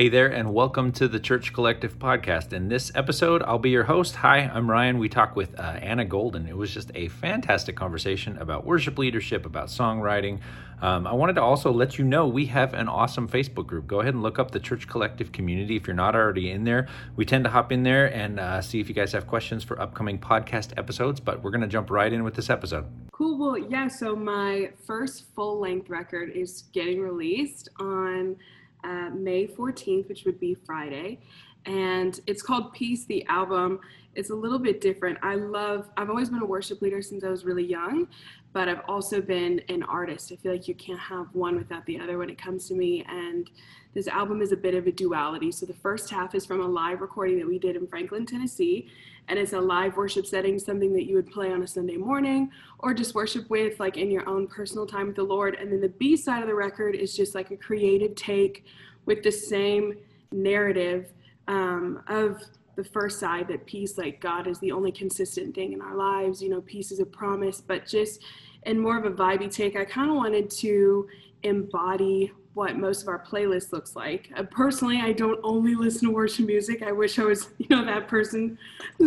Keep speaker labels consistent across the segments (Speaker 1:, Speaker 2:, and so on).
Speaker 1: Hey there, and welcome to the Church Collective podcast. In this episode, I'll be your host. Hi, I'm Ryan. We talk with uh, Anna Golden. It was just a fantastic conversation about worship leadership, about songwriting. Um, I wanted to also let you know we have an awesome Facebook group. Go ahead and look up the Church Collective community if you're not already in there. We tend to hop in there and uh, see if you guys have questions for upcoming podcast episodes, but we're going to jump right in with this episode.
Speaker 2: Cool. Well, yeah, so my first full length record is getting released on uh, May 14th, which would be Friday. And it's called Peace, the album. It's a little bit different. I love, I've always been a worship leader since I was really young, but I've also been an artist. I feel like you can't have one without the other when it comes to me. And this album is a bit of a duality. So the first half is from a live recording that we did in Franklin, Tennessee. And it's a live worship setting, something that you would play on a Sunday morning or just worship with, like in your own personal time with the Lord. And then the B side of the record is just like a creative take with the same narrative um, of the first side that peace, like God is the only consistent thing in our lives. You know, peace is a promise, but just in more of a vibey take, I kind of wanted to embody what most of our playlist looks like. Uh, personally, I don't only listen to worship music. I wish I was, you know, that person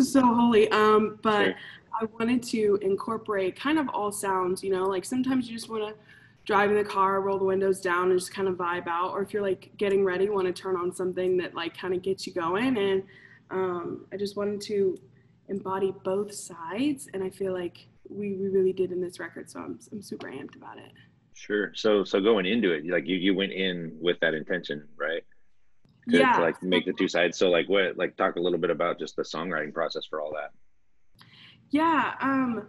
Speaker 2: so holy. Um, but sure. I wanted to incorporate kind of all sounds, you know, like sometimes you just want to drive in the car, roll the windows down and just kind of vibe out. Or if you're like getting ready, want to turn on something that like kind of gets you going. And um, I just wanted to embody both sides. And I feel like we, we really did in this record. So I'm, I'm super amped about it.
Speaker 3: Sure. So so going into it, like you you went in with that intention, right? To, yeah. To like make the two sides. So like what like talk a little bit about just the songwriting process for all that.
Speaker 2: Yeah. Um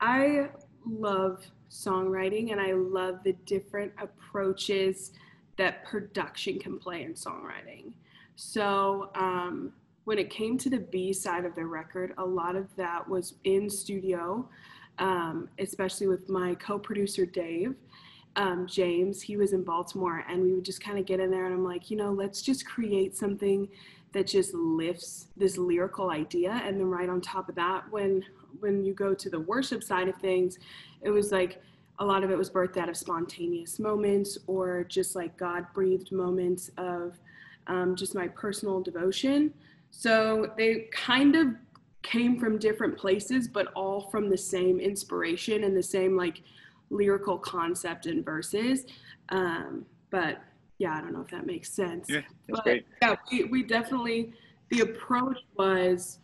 Speaker 2: I love songwriting and I love the different approaches that production can play in songwriting. So um when it came to the B side of the record, a lot of that was in studio um, especially with my co-producer Dave. Um, James, he was in Baltimore, and we would just kind of get in there, and I'm like, you know, let's just create something that just lifts this lyrical idea, and then right on top of that, when when you go to the worship side of things, it was like a lot of it was birthed out of spontaneous moments or just like God breathed moments of um, just my personal devotion. So they kind of came from different places, but all from the same inspiration and the same like lyrical concept and verses. Um, but yeah, I don't know if that makes sense.
Speaker 3: Yeah, that's
Speaker 2: but,
Speaker 3: great.
Speaker 2: Yeah, we, we definitely, the approach was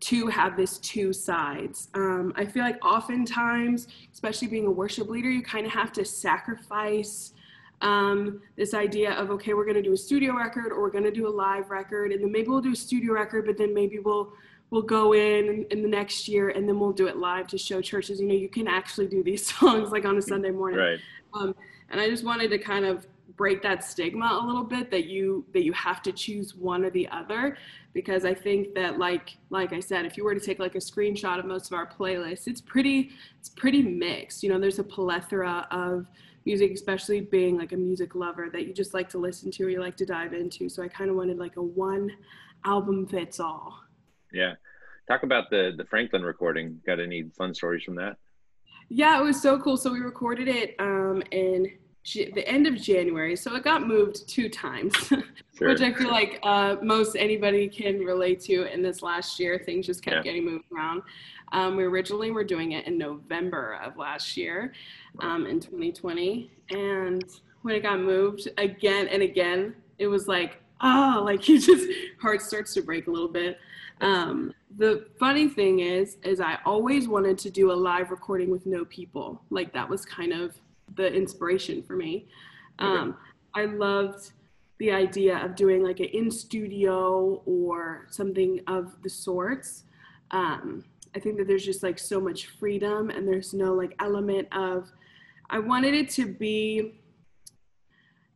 Speaker 2: to have this two sides. Um, I feel like oftentimes, especially being a worship leader, you kind of have to sacrifice um, this idea of okay, we're going to do a studio record or we're going to do a live record, and then maybe we'll do a studio record, but then maybe we'll we'll go in in the next year and then we'll do it live to show churches. You know you can actually do these songs like on a sunday morning.
Speaker 3: Right.
Speaker 2: Um, and i just wanted to kind of break that stigma a little bit that you that you have to choose one or the other because i think that like like i said if you were to take like a screenshot of most of our playlists it's pretty it's pretty mixed. You know there's a plethora of music especially being like a music lover that you just like to listen to or you like to dive into. So i kind of wanted like a one album fits all
Speaker 3: yeah. Talk about the the Franklin recording. Got any fun stories from that?
Speaker 2: Yeah, it was so cool. So we recorded it um, in G- the end of January. So it got moved two times, sure. which I feel like uh, most anybody can relate to in this last year. Things just kept yeah. getting moved around. Um, we originally were doing it in November of last year, um, in 2020, and when it got moved again and again, it was like oh, like you just heart starts to break a little bit. Um, the funny thing is, is I always wanted to do a live recording with no people. Like that was kind of the inspiration for me. Um, I loved the idea of doing like an in studio or something of the sorts. Um, I think that there's just like so much freedom and there's no like element of, I wanted it to be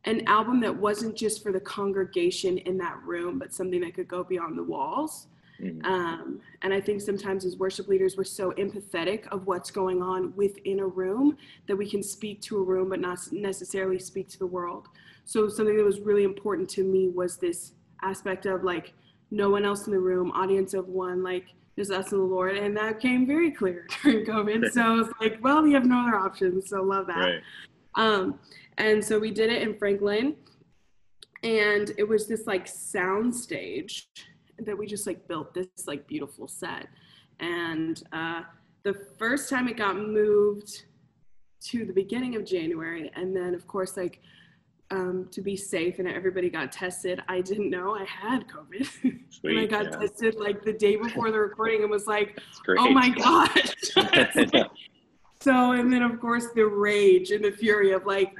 Speaker 2: an album that wasn't just for the congregation in that room, but something that could go beyond the walls. Mm-hmm. Um, and I think sometimes as worship leaders, we're so empathetic of what's going on within a room that we can speak to a room, but not necessarily speak to the world. So something that was really important to me was this aspect of like no one else in the room, audience of one, like just us and the Lord. And that came very clear during COVID. so I was like, well, we have no other options. So love that. Right. Um, and so we did it in Franklin and it was this like sound stage that we just like built this like beautiful set. And uh, the first time it got moved to the beginning of january and then of course like um, to be safe and everybody got tested i didn't know i had covid. And i got yeah. tested like the day before the recording and was like oh my god. So and then of course the rage and the fury of like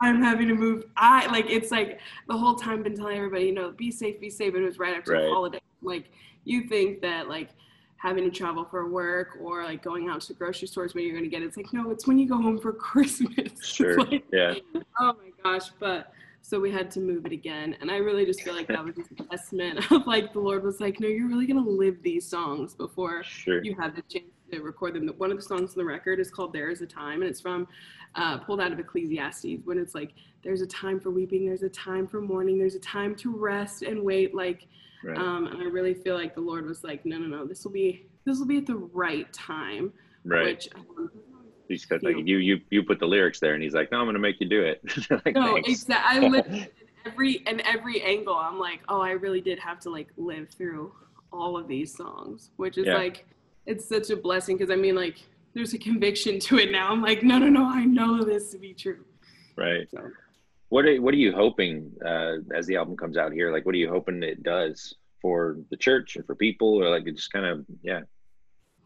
Speaker 2: I'm having to move. I like it's like the whole time been telling everybody, you know, be safe, be safe. It was right after right. the holiday. Like you think that like having to travel for work or like going out to grocery stores when you're gonna get it. It's like no, it's when you go home for Christmas.
Speaker 3: Sure.
Speaker 2: like,
Speaker 3: yeah.
Speaker 2: Oh my gosh, but so we had to move it again, and I really just feel like that was just a testament of like the Lord was like, no, you're really gonna live these songs before
Speaker 3: sure.
Speaker 2: you have the chance to record them. One of the songs on the record is called "There Is a Time," and it's from uh, pulled out of Ecclesiastes when it's like there's a time for weeping, there's a time for mourning, there's a time to rest and wait. Like, right. um, and I really feel like the Lord was like, no, no, no, this will be this will be at the right time.
Speaker 3: Right. Which, um, He's like you, you, you put the lyrics there, and he's like, "No, I'm to make you do it."
Speaker 2: like, no, exactly. I lived every and every angle. I'm like, oh, I really did have to like live through all of these songs, which is yeah. like, it's such a blessing because I mean, like, there's a conviction to it now. I'm like, no, no, no, I know this to be true.
Speaker 3: Right. So. What are What are you hoping uh, as the album comes out here? Like, what are you hoping it does for the church and for people, or like it just kind of yeah.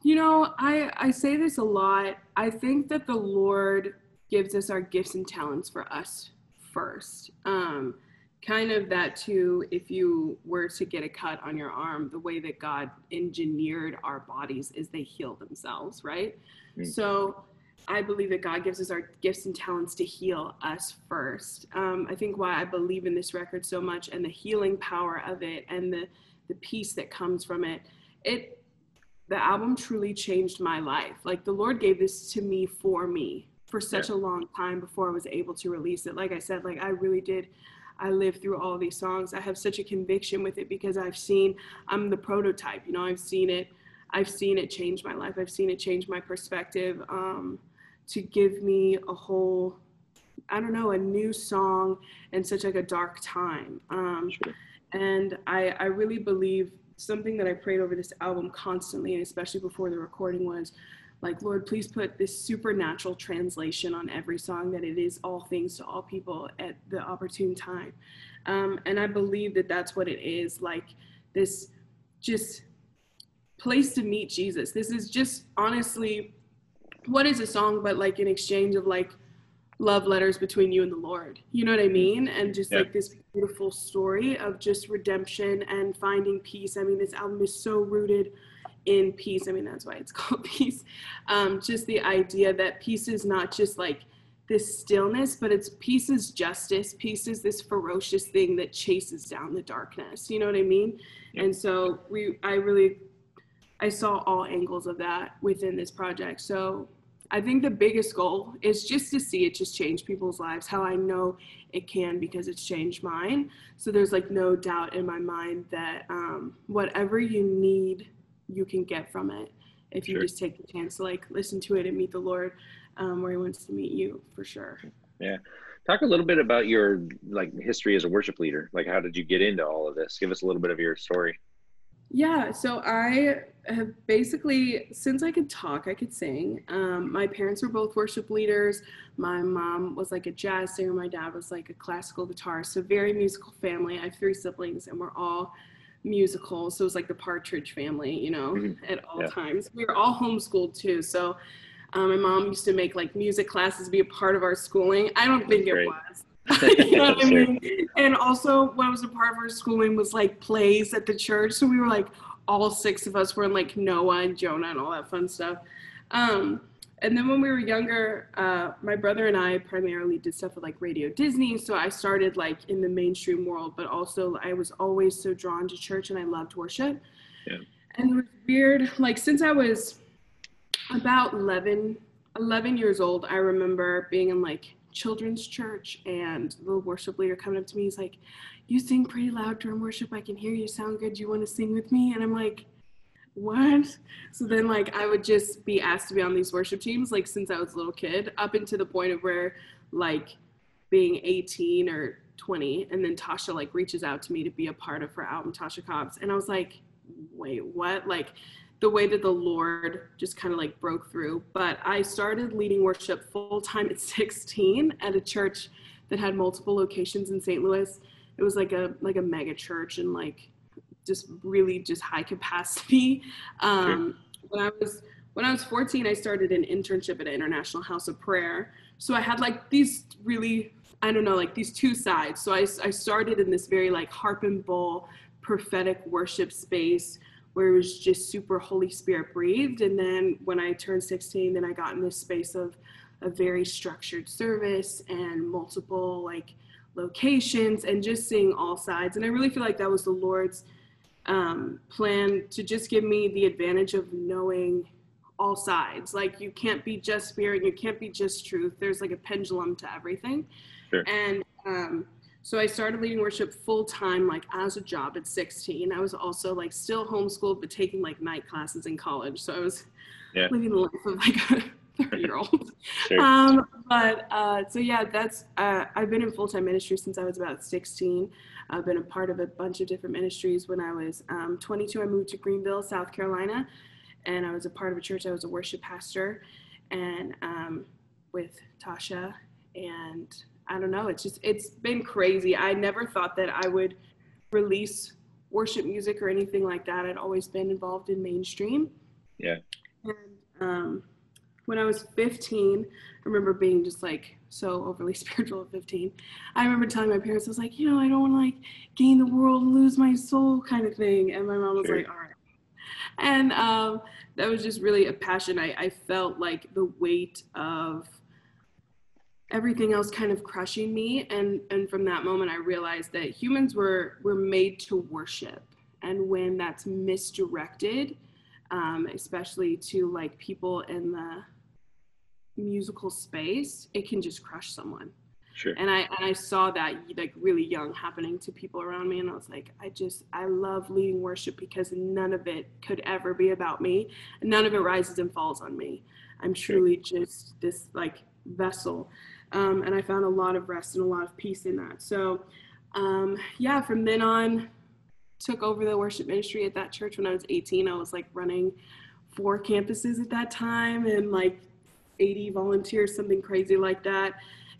Speaker 2: You know, I I say this a lot. I think that the Lord gives us our gifts and talents for us first. Um, kind of that too if you were to get a cut on your arm the way that god engineered our bodies is they heal themselves right mm. so i believe that god gives us our gifts and talents to heal us first um, i think why i believe in this record so much and the healing power of it and the the peace that comes from it it the album truly changed my life like the lord gave this to me for me for such yeah. a long time before i was able to release it like i said like i really did I live through all these songs. I have such a conviction with it because I've seen, I'm the prototype, you know, I've seen it, I've seen it change my life. I've seen it change my perspective um, to give me a whole, I don't know, a new song in such like a dark time. Um, sure. And I, I really believe something that I prayed over this album constantly, and especially before the recording was, like lord please put this supernatural translation on every song that it is all things to all people at the opportune time. Um, and i believe that that's what it is like this just place to meet jesus. This is just honestly what is a song but like an exchange of like love letters between you and the lord? You know what i mean? And just yeah. like this beautiful story of just redemption and finding peace. I mean this album is so rooted in peace. I mean, that's why it's called peace. Um, just the idea that peace is not just like this stillness, but it's peace is justice. Peace is this ferocious thing that chases down the darkness. You know what I mean? And so we, I really, I saw all angles of that within this project. So I think the biggest goal is just to see it just change people's lives. How I know it can because it's changed mine. So there's like no doubt in my mind that um, whatever you need you can get from it if you sure. just take the chance to like listen to it and meet the Lord um, where He wants to meet you for sure.
Speaker 3: Yeah. Talk a little bit about your like history as a worship leader. Like, how did you get into all of this? Give us a little bit of your story.
Speaker 2: Yeah, so I have basically, since I could talk, I could sing. Um, my parents were both worship leaders. My mom was like a jazz singer. My dad was like a classical guitarist. So, very musical family. I have three siblings, and we're all musical. So it was like the Partridge family, you know, mm-hmm. at all yeah. times. We were all homeschooled too. So um, my mom used to make like music classes be a part of our schooling. I don't think it was. you know what I mean? And also, what was a part of our schooling was like plays at the church. So we were like, all six of us were in like Noah and Jonah and all that fun stuff. Um, and then when we were younger, uh, my brother and I primarily did stuff with like Radio Disney. So I started like in the mainstream world, but also I was always so drawn to church and I loved worship. Yeah. And it was weird, like since I was about 11, 11 years old, I remember being in like children's church and the worship leader coming up to me. He's like, You sing pretty loud during worship. I can hear you sound good. Do you want to sing with me? And I'm like, what? So then like I would just be asked to be on these worship teams like since I was a little kid up into the point of where like being 18 or 20 and then tasha like reaches out to me to be a part of her album tasha cobbs. And i was like wait what? Like the way that the lord just kind of like broke through. But i started leading worship full time at 16 at a church that had multiple locations in st louis. It was like a like a mega church and like just really just high capacity um, when i was when i was 14 i started an internship at an international house of prayer so i had like these really I don't know, like these two sides. So I, I started in this very like harp and bowl prophetic worship space where it was just super Holy Spirit breathed. And then when I turned 16, then I got in this space of a very structured service and multiple like locations and just seeing all sides. And I really feel like that was the Lord's um, plan to just give me the advantage of knowing all sides. Like you can't be just spirit, you can't be just truth. There's like a pendulum to everything. Sure. And um, so I started leading worship full time, like as a job at 16. I was also like still homeschooled, but taking like night classes in college. So I was yeah. living the life of like a 30 year old. sure. um, but uh, so yeah, that's, uh, I've been in full time ministry since I was about 16. I've been a part of a bunch of different ministries. When I was um, 22, I moved to Greenville, South Carolina, and I was a part of a church. I was a worship pastor, and um, with Tasha and I don't know. It's just it's been crazy. I never thought that I would release worship music or anything like that. I'd always been involved in mainstream.
Speaker 3: Yeah.
Speaker 2: And um, when I was 15, I remember being just like so overly spiritual at 15. I remember telling my parents, I was like, you know, I don't want to like gain the world and lose my soul kind of thing. And my mom was sure. like, all right. And um, that was just really a passion. I, I felt like the weight of everything else kind of crushing me and and from that moment i realized that humans were were made to worship and when that's misdirected um, especially to like people in the musical space it can just crush someone.
Speaker 3: Sure.
Speaker 2: And i and i saw that like really young happening to people around me and i was like i just i love leading worship because none of it could ever be about me. None of it rises and falls on me. I'm truly just this like vessel. Um, and I found a lot of rest and a lot of peace in that. So, um, yeah, from then on, took over the worship ministry at that church when I was 18. I was like running four campuses at that time and like 80 volunteers, something crazy like that.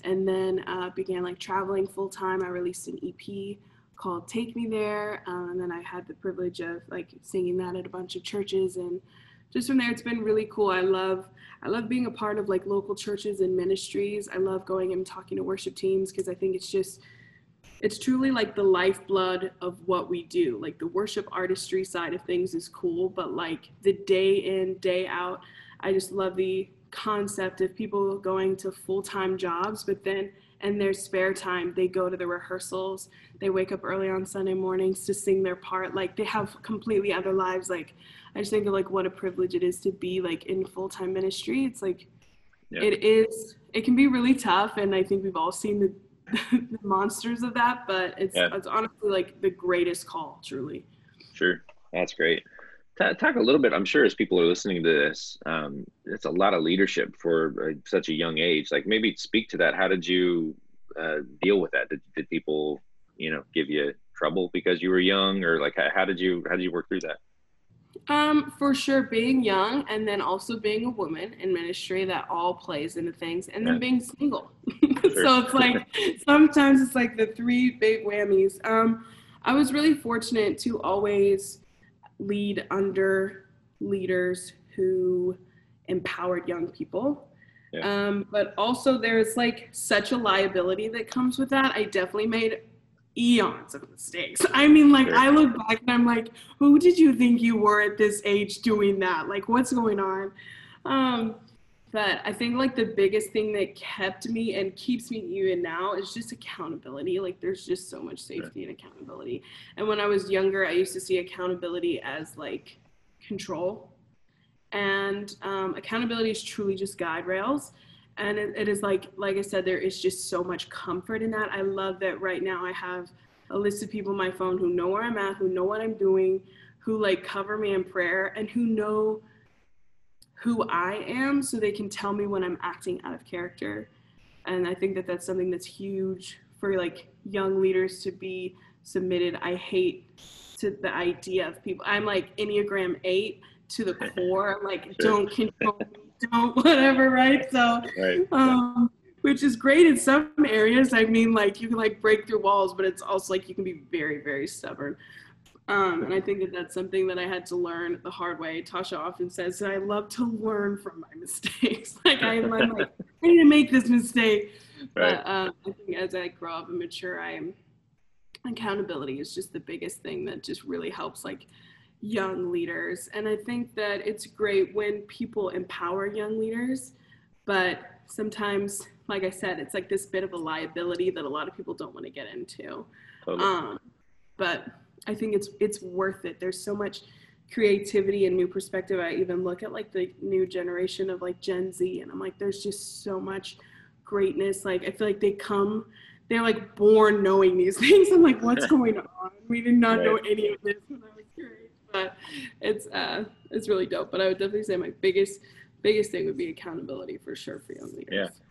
Speaker 2: And then uh, began like traveling full time. I released an EP called Take Me There. Um, and then I had the privilege of like singing that at a bunch of churches and just from there it's been really cool i love i love being a part of like local churches and ministries i love going and talking to worship teams because i think it's just it's truly like the lifeblood of what we do like the worship artistry side of things is cool but like the day in day out i just love the concept of people going to full-time jobs but then in their spare time they go to the rehearsals they wake up early on sunday mornings to sing their part like they have completely other lives like I just think of like what a privilege it is to be like in full time ministry. It's like yeah. it is. It can be really tough, and I think we've all seen the, the monsters of that. But it's yeah. it's honestly like the greatest call, truly.
Speaker 3: Sure, that's great. Talk a little bit. I'm sure as people are listening to this, um, it's a lot of leadership for uh, such a young age. Like maybe speak to that. How did you uh, deal with that? Did, did people, you know, give you trouble because you were young, or like how, how did you how did you work through that?
Speaker 2: Um, for sure, being young and then also being a woman in ministry that all plays into things, and then yeah. being single. so it's like sometimes it's like the three big whammies. Um, I was really fortunate to always lead under leaders who empowered young people. Yeah. Um, but also there's like such a liability that comes with that. I definitely made eons of mistakes. I mean, like, sure. I look back and I'm like, who did you think you were at this age doing that? Like, what's going on? Um, but I think like the biggest thing that kept me and keeps me even now is just accountability. Like, there's just so much safety and accountability. And when I was younger, I used to see accountability as like control. And um, accountability is truly just guide rails and it, it is like like i said there is just so much comfort in that i love that right now i have a list of people on my phone who know where i'm at who know what i'm doing who like cover me in prayer and who know who i am so they can tell me when i'm acting out of character and i think that that's something that's huge for like young leaders to be submitted. I hate to the idea of people. I'm like Enneagram 8 to the core. I'm like, don't control me, don't whatever, right? So, right. Um, which is great in some areas. I mean, like you can like break through walls, but it's also like you can be very, very stubborn. Um, and I think that that's something that I had to learn the hard way. Tasha often says that I love to learn from my mistakes. like I, am like, I need to make this mistake. Right. But uh, I think as I grow up and mature, I am accountability is just the biggest thing that just really helps like young leaders. And I think that it's great when people empower young leaders, but sometimes, like I said, it's like this bit of a liability that a lot of people don't want to get into. Totally. Um, but I think it's it's worth it. There's so much creativity and new perspective. I even look at like the new generation of like Gen Z and I'm like there's just so much greatness. Like I feel like they come they're like born knowing these things. I'm like, what's going on? We did not right. know any of this when I was curious. But it's uh it's really dope. But I would definitely say my biggest biggest thing would be accountability for sure for young leaders.
Speaker 3: Yeah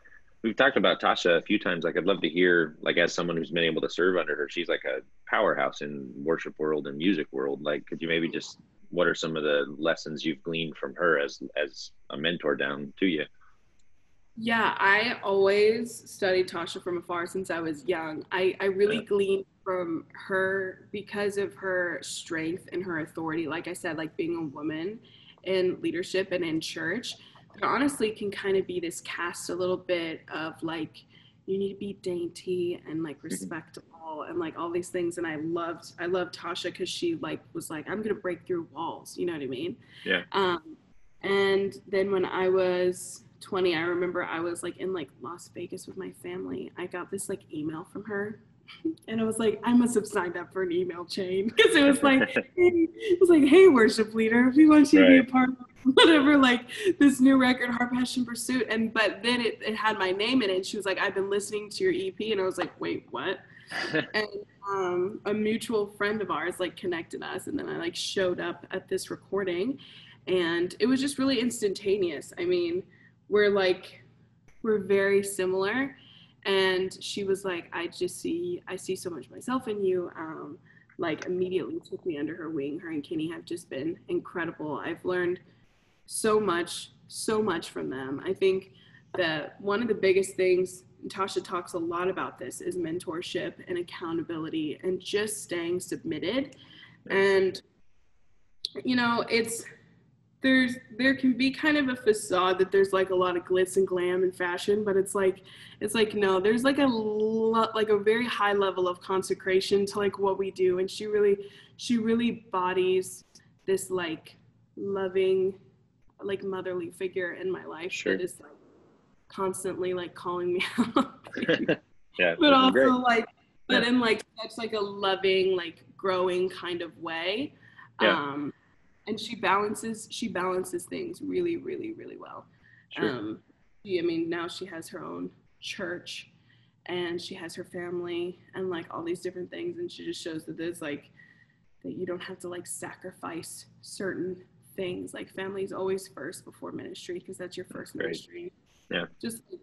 Speaker 3: we've talked about Tasha a few times. Like, I'd love to hear, like, as someone who's been able to serve under her, she's like a powerhouse in worship world and music world. Like, could you maybe just, what are some of the lessons you've gleaned from her as as a mentor down to you?
Speaker 2: Yeah, I always studied Tasha from afar since I was young. I, I really yeah. gleaned from her because of her strength and her authority. Like I said, like being a woman in leadership and in church it honestly can kind of be this cast a little bit of like you need to be dainty and like mm-hmm. respectable and like all these things and i loved i loved tasha because she like was like i'm gonna break through walls you know what i mean
Speaker 3: yeah
Speaker 2: um and then when i was 20 i remember i was like in like las vegas with my family i got this like email from her and I was like, I must have signed up for an email chain because it was like, it was like, hey, worship leader, we want you right. to be a part of whatever, like this new record, Heart Passion Pursuit. And but then it, it had my name in it. And she was like, I've been listening to your EP, and I was like, wait, what? and um, a mutual friend of ours like connected us, and then I like showed up at this recording, and it was just really instantaneous. I mean, we're like, we're very similar and she was like i just see i see so much myself in you um, like immediately took me under her wing her and kenny have just been incredible i've learned so much so much from them. I think that one of the biggest things tasha talks a lot about this is mentorship and accountability and just staying submitted. And you know it's there's there can be kind of a facade that there's like a lot of glitz and glam and fashion but it's like it's like no there's like a lot like a very high level of consecration to like what we do. And she really she really bodies this like loving like motherly figure in my life sure. that is like constantly like calling me out
Speaker 3: yeah
Speaker 2: but also great. like but yeah. in like such like a loving like growing kind of way yeah. um and she balances she balances things really really really well sure. um she, i mean now she has her own church and she has her family and like all these different things and she just shows that there's like that you don't have to like sacrifice certain things like family is always first before ministry because that's your first ministry.
Speaker 3: Yeah.
Speaker 2: Just like,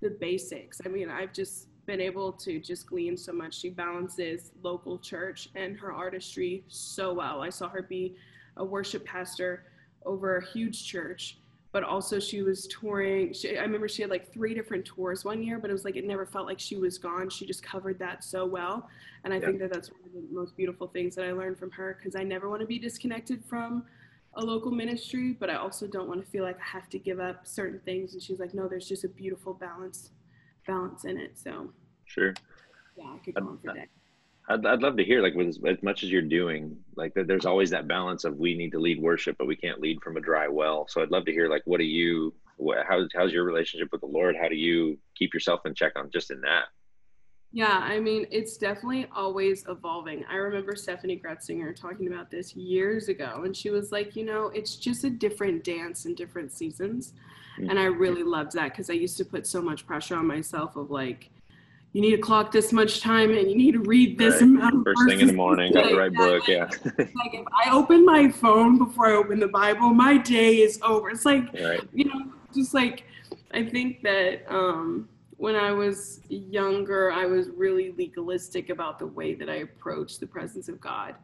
Speaker 2: the basics. I mean i've just been able to just glean so much. She balances local church and her artistry so well. I saw her be a worship pastor over a huge church but also she was touring. She, i remember she had like three different tours one year but it was like it never felt like she was gone. She just covered that so well and i yeah. think that that's one of the most beautiful things that i learned from her because i never want to be disconnected from a local ministry but i also don't want to feel like i have to give up certain things. And she's like no there's just a beautiful balance balance in it. So
Speaker 3: sure.
Speaker 2: Yeah i could go on for days.
Speaker 3: I'd, I'd love to hear like with as, as much as you're doing like there's always that balance of we need to lead worship but we can't lead from a dry well. So i'd love to hear like what do you what, how, how's your relationship with the lord? How do you keep yourself in check on just in that
Speaker 2: yeah i mean it's definitely always evolving i remember steffany gretzinger talking about this years ago and she was like you know it's just a different dance in different seasons mm-hmm. and i really loved that because i used to put so much pressure on myself of like you need to clock this much time and you need to read this right. amount
Speaker 3: first thing in the morning got the right book yeah
Speaker 2: like if i open my phone before i open the bible my day is over it's like right. you know just like i think that um when I was younger, I was really legalistic about the way that I approached the presence of God.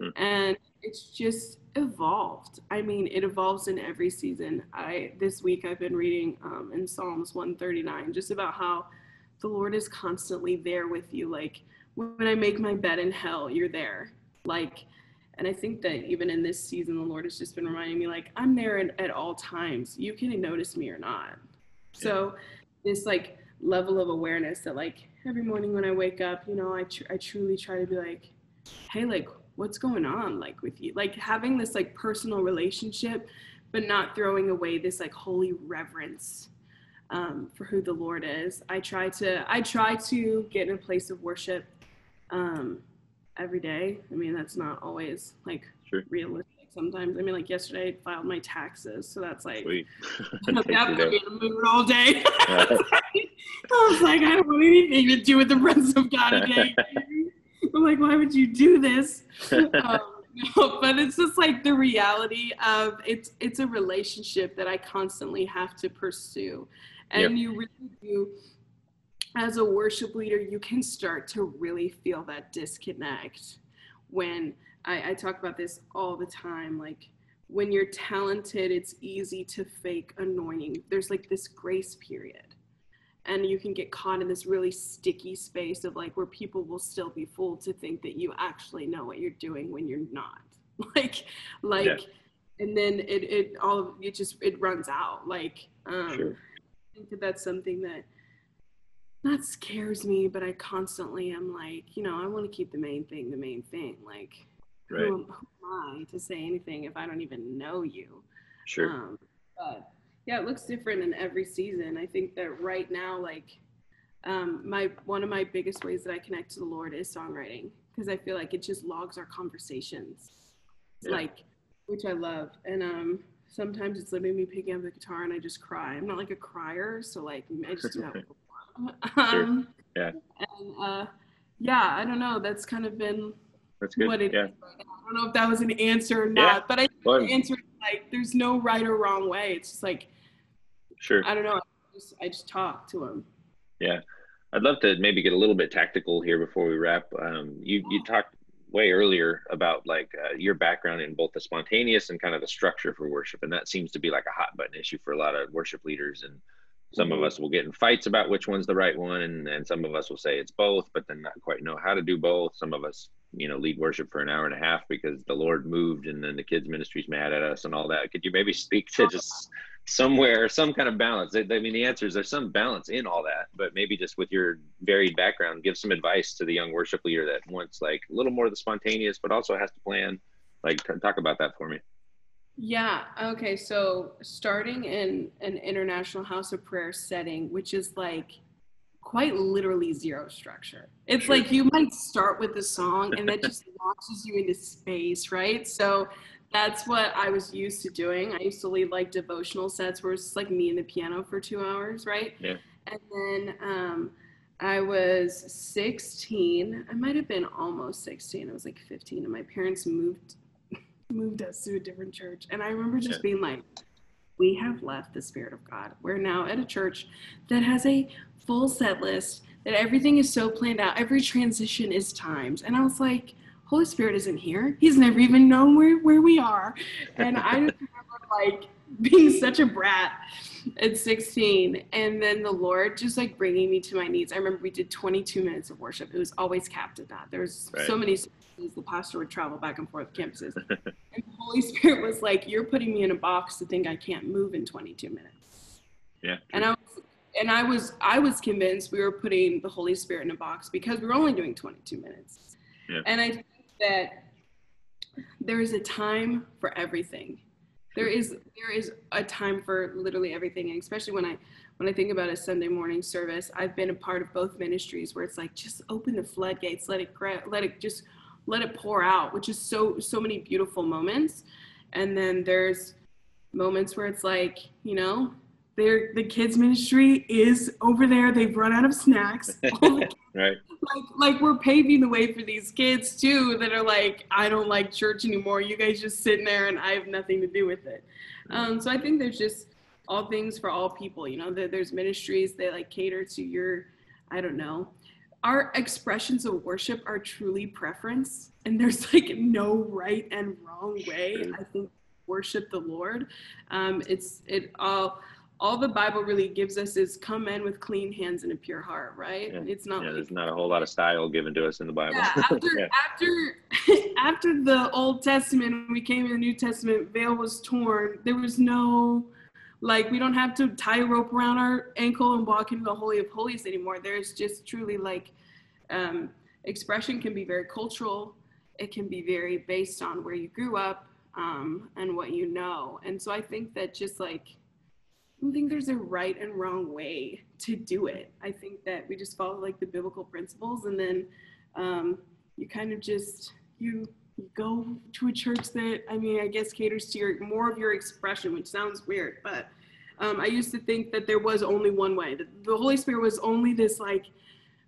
Speaker 2: Mm. And it's just evolved. I mean, it evolves in every season. I this week I've been reading um, in Psalms 139 just about how the Lord is constantly there with you. Like when I make my bed in hell, you're there. Like, and I think that even in this season, the Lord has just been reminding me, like, I'm there at, at all times. You can notice me or not. So, this like level of awareness that, like, every morning when I wake up, you know, I tr- I truly try to be like, hey, like, what's going on, like, with you? Like having this like personal relationship, but not throwing away this like holy reverence um, for who the Lord is. I try to I try to get in a place of worship um, every day. I mean, that's not always like sure. realistic. Sometimes, I mean, like yesterday, I filed my taxes, so that's like I'm put me in a mood all day. I was like, I don't want anything to do with the presence of God today. I'm like, why would you do this? um, no, but it's just like the reality of it's it's a relationship that I constantly have to pursue, and yep. you really do as a worship leader, you can start to really feel that disconnect when I, I, talk about this all the time. Like when you're talented, it's easy to fake anointing. There's like this grace period. And you can get caught in this really sticky space of like where people will still be fooled to think that you actually know what you're doing when you're not. like, like, yeah. and then it, it all, it just, it runs out. Like, um, sure. I think that that's something that that scares me, but I constantly am like, you know, I want to keep the main thing the main thing. Like, right. who, who, am I to say anything if I don't even know you?
Speaker 3: Sure. Um,
Speaker 2: but yeah, it looks different in every season. I think that right now, like, um, my one of my biggest ways that I connect to the Lord is songwriting because I feel like it just logs our conversations, yeah. like, which I love. And um, sometimes it's letting me picking up the guitar and I just cry. I'm not like a crier, so like I just do that Um,
Speaker 3: Yeah.
Speaker 2: And uh, yeah, I don't know. That's kind of been
Speaker 3: that's good.
Speaker 2: what it
Speaker 3: yeah.
Speaker 2: Right I don't know if that was an answer or not, yeah. but I think well, the answer is like there's no right or wrong way. It's just like
Speaker 3: sure.
Speaker 2: I don't know. I just, I just talk to him.
Speaker 3: Yeah. I'd love to maybe get a little bit tactical here before we wrap. Um, you you talked way earlier about like uh, your background in both the spontaneous and kind of the structure for worship, and that seems to be like a hot button issue for a lot of worship leaders. And some mm-hmm. of us will get in fights about which one's the right one, and, and some of us will say it's both, but then not quite know how to do both. Some of us, you know, lead worship for an hour and a half because the Lord moved, and then the kids' ministry's mad at us and all that. Could you maybe speak to uh-huh. just somewhere, some kind of balance? I mean, the answer is there's some balance in all that, but maybe just with your varied background, give some advice to the young worship leader that wants like a little more of the spontaneous, but also has to plan. Like, talk about that for me.
Speaker 2: Yeah. Okay. So starting in an international house of prayer setting, which is like quite literally zero structure. It's sure. like you might start with a song and that just launches you into space, right? So that's what I was used to doing. I used to lead like devotional sets where it's like me and the piano for two hours, right?
Speaker 3: Yeah.
Speaker 2: And then um, I was 16. I might have been almost 16. I was like 15, and my parents moved moved us to a different church. And I remember just yeah. being like, we have left the Spirit of God. We're now at a church that has a full set list, that everything is so planned out. Every transition is timed. And I was like, Holy Spirit isn't here. He's never even known where, where we are. And I just remember like being such a brat at 16 and then the lord just like bringing me to my knees i remember we did 22 minutes of worship it was always capped at that there's right. so many the pastor would travel back and forth campuses. and the Holy Spirit was like, You're putting me in a box to think I can't move in 22 minutes.
Speaker 3: Yeah.
Speaker 2: And I was and I was I was convinced we were putting the Holy Spirit in a box because we were only doing 22 minutes.
Speaker 3: Yeah.
Speaker 2: And I think that there is a time for everything. There is there is a time for literally everything, and especially when I when I think about a Sunday morning service, I've been a part of both ministries where it's like just open the floodgates, let it let it just let it pour out, which is so so many beautiful moments. And then there's moments where it's like, you know, they the kids ministry is over there. They've run out of snacks.
Speaker 3: right.
Speaker 2: Like like we're paving the way for these kids too that are like, I don't like church anymore. You guys just sitting there and I have nothing to do with it. Um, so I think there's just all things for all people. You know, there's ministries that like cater to your, I don't know. Our expressions of worship are truly preference, and there's like no right and wrong way. I think worship the Lord. Um, it's it all all the Bible really gives us is come in with clean hands and a pure heart, right?
Speaker 3: Yeah.
Speaker 2: It's not.
Speaker 3: Yeah,
Speaker 2: like,
Speaker 3: there's not a whole lot of style given to us in the Bible.
Speaker 2: Yeah, after yeah. after after the Old Testament, we came in the New Testament. Veil was torn. There was no like we don't have to tie a rope around our ankle and walk into the holy of holies anymore. There's just truly like um, expression can be very cultural. It can be very based on where you grew up um, and what you know. And so I think that just like I don't think there's a right and wrong way to do it. I think that we just follow like the biblical principles and then um, you kind of just you, you go to a church that I mean I guess caters to your more of your expression, which sounds weird, but um, I used to think that there was only one way. The, the Holy Spirit was only this like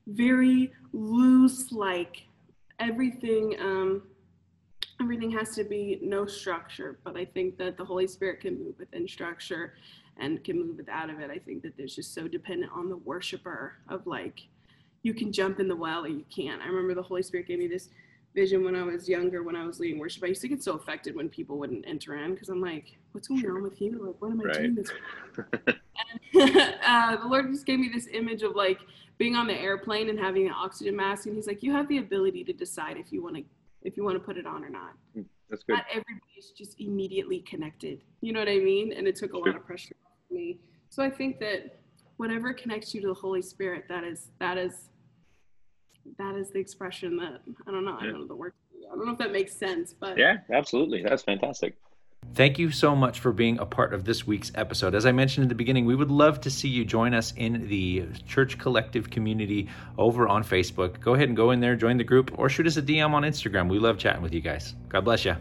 Speaker 2: very loose, like everything. Um, everything has to be no structure, but I think that the Holy Spirit can move within structure and can move without of it. I think that there's just so dependent on the worshiper of like, you can jump in the well or you can't. I remember the Holy Spirit gave me this vision when I was younger, when I was leading worship. I used to get so affected when people wouldn't enter in because I'm like, what's going on with you? Like, what am I right. doing this and, uh, the Lord just gave me this image of like being on the airplane and having an oxygen mask. And he's like, you have the ability to decide if you want to, if you want to put it on or not.
Speaker 3: Hmm, that's good.
Speaker 2: Not everybody's just immediately connected. You know what I mean? And it took a sure. lot of pressure me. So I think that whatever connects you to the Holy Spirit, that is that is that is the expression that I don't know. I don't know the word. I don't know if that makes sense, but
Speaker 3: yeah, absolutely. That's fantastic.
Speaker 1: Thank you so much for being a part of this week's episode. As I mentioned in the beginning, we would love to see you join us in the Church Collective community over on Facebook. Go ahead and go in there, join the group, or shoot us a DM on Instagram. We love chatting with you guys. God bless you.